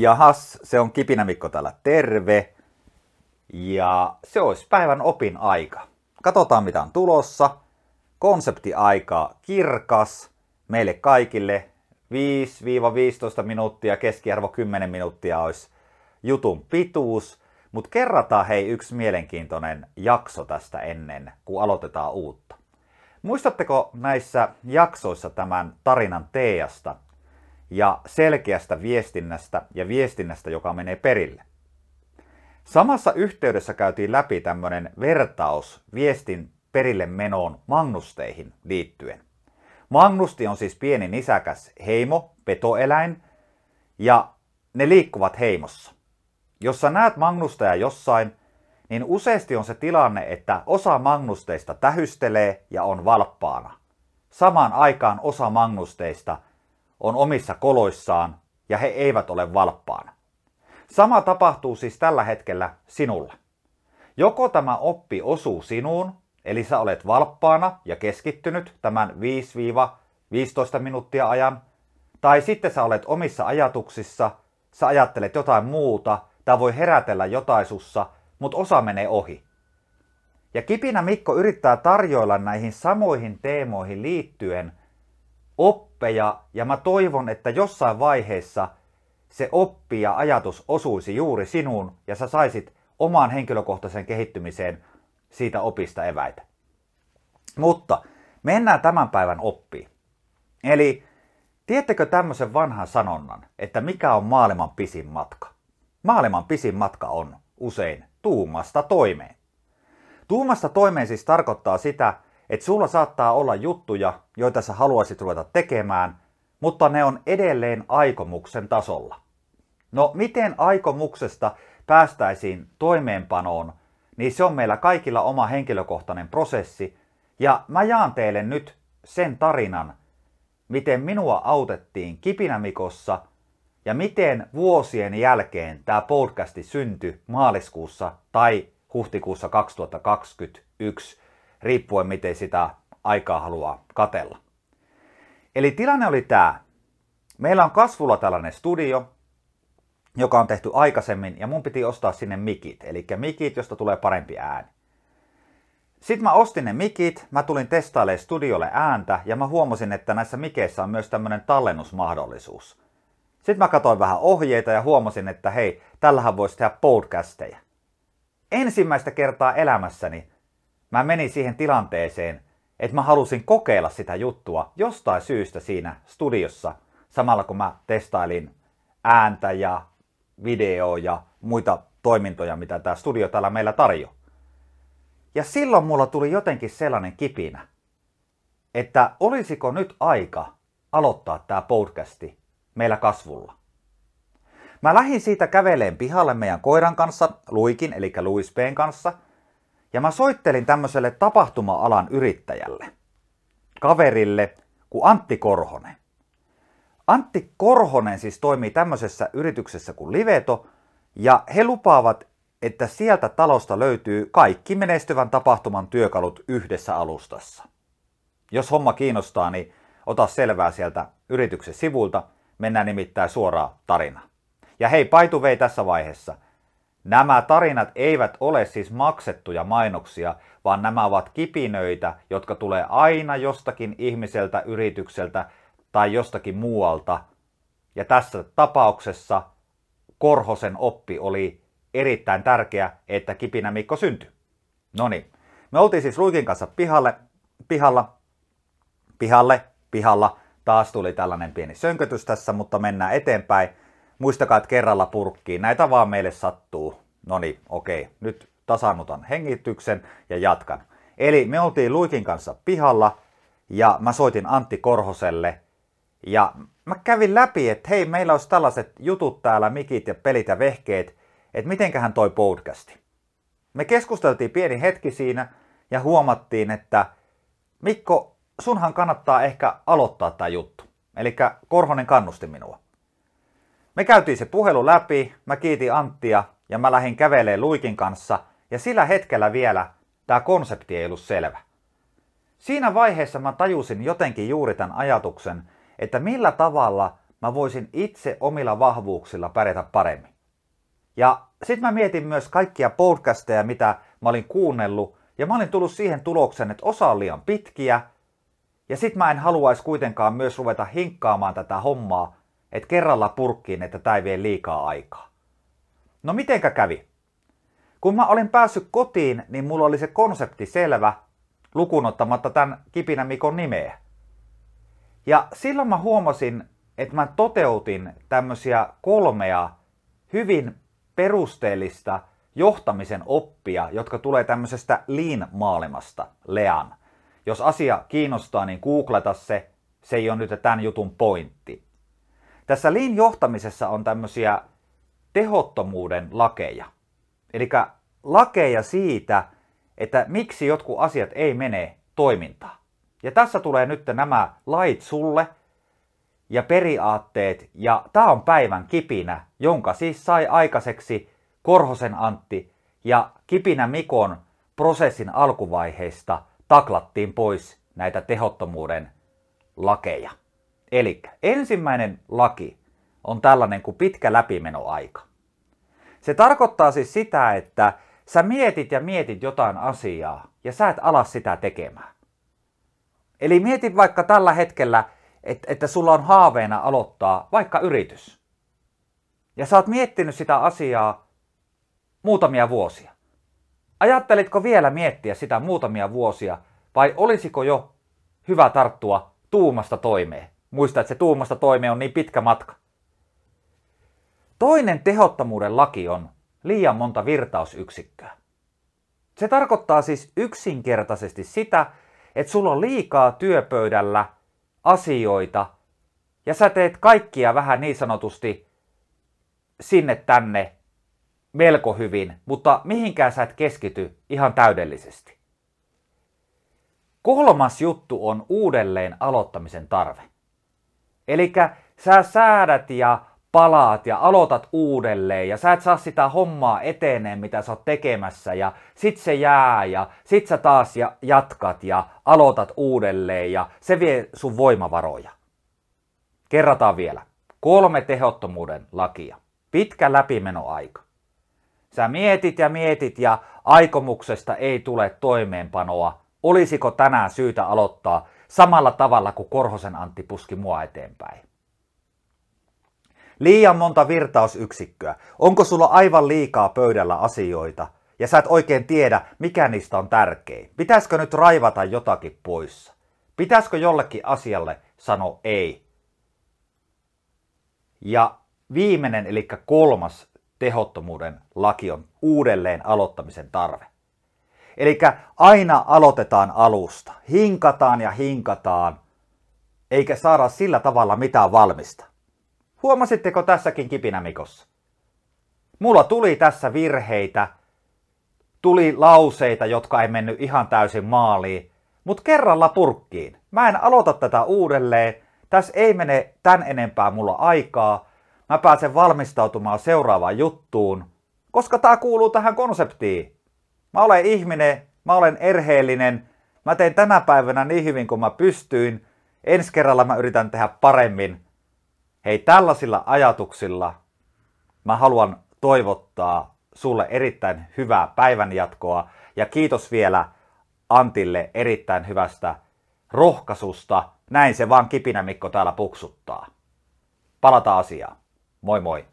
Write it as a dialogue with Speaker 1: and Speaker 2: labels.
Speaker 1: Jahas, se on Kipinä Mikko täällä, terve. Ja se olisi päivän opin aika. Katsotaan mitä on tulossa. Konseptiaika kirkas meille kaikille. 5-15 minuuttia, keskiarvo 10 minuuttia olisi jutun pituus. Mutta kerrataan hei yksi mielenkiintoinen jakso tästä ennen, kun aloitetaan uutta. Muistatteko näissä jaksoissa tämän tarinan Teasta ja selkeästä viestinnästä ja viestinnästä, joka menee perille? Samassa yhteydessä käytiin läpi tämmöinen vertaus viestin perille menoon magnusteihin liittyen. Magnusti on siis pieni nisäkäs heimo, petoeläin, ja ne liikkuvat heimossa. Jos sä näet magnusteja jossain, niin useasti on se tilanne, että osa magnusteista tähystelee ja on valppaana. Samaan aikaan osa magnusteista on omissa koloissaan ja he eivät ole valppaana. Sama tapahtuu siis tällä hetkellä sinulle. Joko tämä oppi osuu sinuun, eli sä olet valppaana ja keskittynyt tämän 5-15 minuuttia ajan, tai sitten sä olet omissa ajatuksissa, sä ajattelet jotain muuta, tai voi herätellä jotain sussa, mutta osa menee ohi. Ja Kipinä Mikko yrittää tarjoilla näihin samoihin teemoihin liittyen oppeja, ja mä toivon, että jossain vaiheessa se oppi ja ajatus osuisi juuri sinuun, ja sä saisit omaan henkilökohtaisen kehittymiseen siitä opista eväitä. Mutta mennään tämän päivän oppiin. Eli tiedättekö tämmöisen vanhan sanonnan, että mikä on maailman pisin matka? Maailman pisin matka on usein tuumasta toimeen. Tuumasta toimeen siis tarkoittaa sitä, että sulla saattaa olla juttuja, joita sä haluaisit ruveta tekemään, mutta ne on edelleen aikomuksen tasolla. No miten aikomuksesta päästäisiin toimeenpanoon, niin se on meillä kaikilla oma henkilökohtainen prosessi, ja mä jaan teille nyt sen tarinan, miten minua autettiin Kipinämikossa ja miten vuosien jälkeen tämä podcasti syntyi maaliskuussa tai huhtikuussa 2021, riippuen miten sitä aikaa haluaa katella. Eli tilanne oli tämä. Meillä on kasvulla tällainen studio, joka on tehty aikaisemmin, ja mun piti ostaa sinne mikit, eli mikit, josta tulee parempi ääni. Sitten mä ostin ne mikit, mä tulin testailemaan studiolle ääntä, ja mä huomasin, että näissä mikeissä on myös tämmöinen tallennusmahdollisuus. Sitten mä katsoin vähän ohjeita ja huomasin, että hei, tällähän voisi tehdä podcasteja. Ensimmäistä kertaa elämässäni mä menin siihen tilanteeseen, että mä halusin kokeilla sitä juttua jostain syystä siinä studiossa, samalla kun mä testailin ääntä ja video ja muita toimintoja, mitä tämä studio täällä meillä tarjoaa. Ja silloin mulla tuli jotenkin sellainen kipinä, että olisiko nyt aika aloittaa tämä podcasti meillä kasvulla. Mä lähdin siitä käveleen pihalle meidän koiran kanssa, Luikin, eli Louis P:n kanssa, ja mä soittelin tämmöiselle tapahtuma-alan yrittäjälle, kaverille, kuin Antti Korhonen. Antti Korhonen siis toimii tämmöisessä yrityksessä kuin Liveto, ja he lupaavat, että sieltä talosta löytyy kaikki menestyvän tapahtuman työkalut yhdessä alustassa. Jos homma kiinnostaa, niin ota selvää sieltä yrityksen sivulta, mennään nimittäin suoraan tarinaan. Ja hei, paitu vei tässä vaiheessa. Nämä tarinat eivät ole siis maksettuja mainoksia, vaan nämä ovat kipinöitä, jotka tulee aina jostakin ihmiseltä, yritykseltä tai jostakin muualta. Ja tässä tapauksessa Korhosen oppi oli erittäin tärkeä, että Kipinä Mikko syntyi. No niin, me oltiin siis Ruikin kanssa pihalle, pihalla, pihalle, pihalla. Taas tuli tällainen pieni sönkötys tässä, mutta mennään eteenpäin. Muistakaa, että kerralla purkkiin. Näitä vaan meille sattuu. No niin, okei. Nyt tasannutan hengityksen ja jatkan. Eli me oltiin Luikin kanssa pihalla ja mä soitin Antti Korhoselle ja mä kävin läpi, että hei, meillä olisi tällaiset jutut täällä, mikit ja pelit ja vehkeet, että mitenköhän toi podcasti. Me keskusteltiin pieni hetki siinä ja huomattiin, että Mikko, sunhan kannattaa ehkä aloittaa tämä juttu. Eli Korhonen kannusti minua. Me käytiin se puhelu läpi, mä kiitin Anttia ja mä lähdin kävelemään Luikin kanssa ja sillä hetkellä vielä tämä konsepti ei ollut selvä. Siinä vaiheessa mä tajusin jotenkin juuri tämän ajatuksen, että millä tavalla mä voisin itse omilla vahvuuksilla pärjätä paremmin. Ja sitten mä mietin myös kaikkia podcasteja, mitä mä olin kuunnellut, ja mä olin tullut siihen tulokseen, että osa on liian pitkiä, ja sitten mä en haluaisi kuitenkaan myös ruveta hinkkaamaan tätä hommaa, että kerralla purkkiin, että tämä ei vie liikaa aikaa. No mitenkä kävi? Kun mä olin päässyt kotiin, niin mulla oli se konsepti selvä, lukunottamatta tämän Kipinä Mikon nimeä. Ja silloin mä huomasin, että mä toteutin tämmöisiä kolmea hyvin perusteellista johtamisen oppia, jotka tulee tämmöisestä lean-maailmasta, lean. Jos asia kiinnostaa, niin googleta se, se ei ole nyt tämän jutun pointti. Tässä lean-johtamisessa on tämmöisiä tehottomuuden lakeja. Eli lakeja siitä, että miksi jotkut asiat ei mene toimintaan. Ja tässä tulee nyt nämä lait sulle ja periaatteet, ja tämä on päivän kipinä, jonka siis sai aikaiseksi Korhosen Antti ja Kipinä Mikon prosessin alkuvaiheista taklattiin pois näitä tehottomuuden lakeja. Eli ensimmäinen laki on tällainen kuin pitkä läpimenoaika. Se tarkoittaa siis sitä, että sä mietit ja mietit jotain asiaa ja sä et ala sitä tekemään. Eli mietit vaikka tällä hetkellä, että, että sulla on haaveena aloittaa vaikka yritys. Ja sä oot miettinyt sitä asiaa muutamia vuosia. Ajattelitko vielä miettiä sitä muutamia vuosia vai olisiko jo hyvä tarttua tuumasta toimeen? Muista, että se tuumasta toimeen on niin pitkä matka. Toinen tehottomuuden laki on liian monta virtausyksikköä. Se tarkoittaa siis yksinkertaisesti sitä, että sulla on liikaa työpöydällä asioita ja sä teet kaikkia vähän niin sanotusti sinne tänne melko hyvin, mutta mihinkään sä et keskity ihan täydellisesti. Kolmas juttu on uudelleen aloittamisen tarve. Eli sä säädät ja palaat ja aloitat uudelleen ja sä et saa sitä hommaa eteneen, mitä sä oot tekemässä ja sit se jää ja sit sä taas ja jatkat ja aloitat uudelleen ja se vie sun voimavaroja. Kerrataan vielä. Kolme tehottomuuden lakia. Pitkä läpimenoaika. Sä mietit ja mietit ja aikomuksesta ei tule toimeenpanoa. Olisiko tänään syytä aloittaa samalla tavalla kuin Korhosen Antti puski mua eteenpäin? Liian monta virtausyksikköä. Onko sulla aivan liikaa pöydällä asioita ja sä et oikein tiedä, mikä niistä on tärkein? Pitäisikö nyt raivata jotakin poissa? Pitäisikö jollekin asialle sanoa ei? Ja viimeinen, eli kolmas tehottomuuden laki on uudelleen aloittamisen tarve. Eli aina aloitetaan alusta. Hinkataan ja hinkataan, eikä saada sillä tavalla mitään valmista. Huomasitteko tässäkin kipinämikossa? Mulla tuli tässä virheitä, tuli lauseita, jotka ei mennyt ihan täysin maaliin, mutta kerralla purkkiin. Mä en aloita tätä uudelleen, tässä ei mene tän enempää mulla aikaa, mä pääsen valmistautumaan seuraavaan juttuun, koska tää kuuluu tähän konseptiin. Mä olen ihminen, mä olen erheellinen, mä teen tänä päivänä niin hyvin kuin mä pystyin, ensi kerralla mä yritän tehdä paremmin, Hei, tällaisilla ajatuksilla mä haluan toivottaa sulle erittäin hyvää päivänjatkoa ja kiitos vielä Antille erittäin hyvästä rohkaisusta. Näin se vaan kipinä Mikko täällä puksuttaa. Palataan asiaan. Moi moi!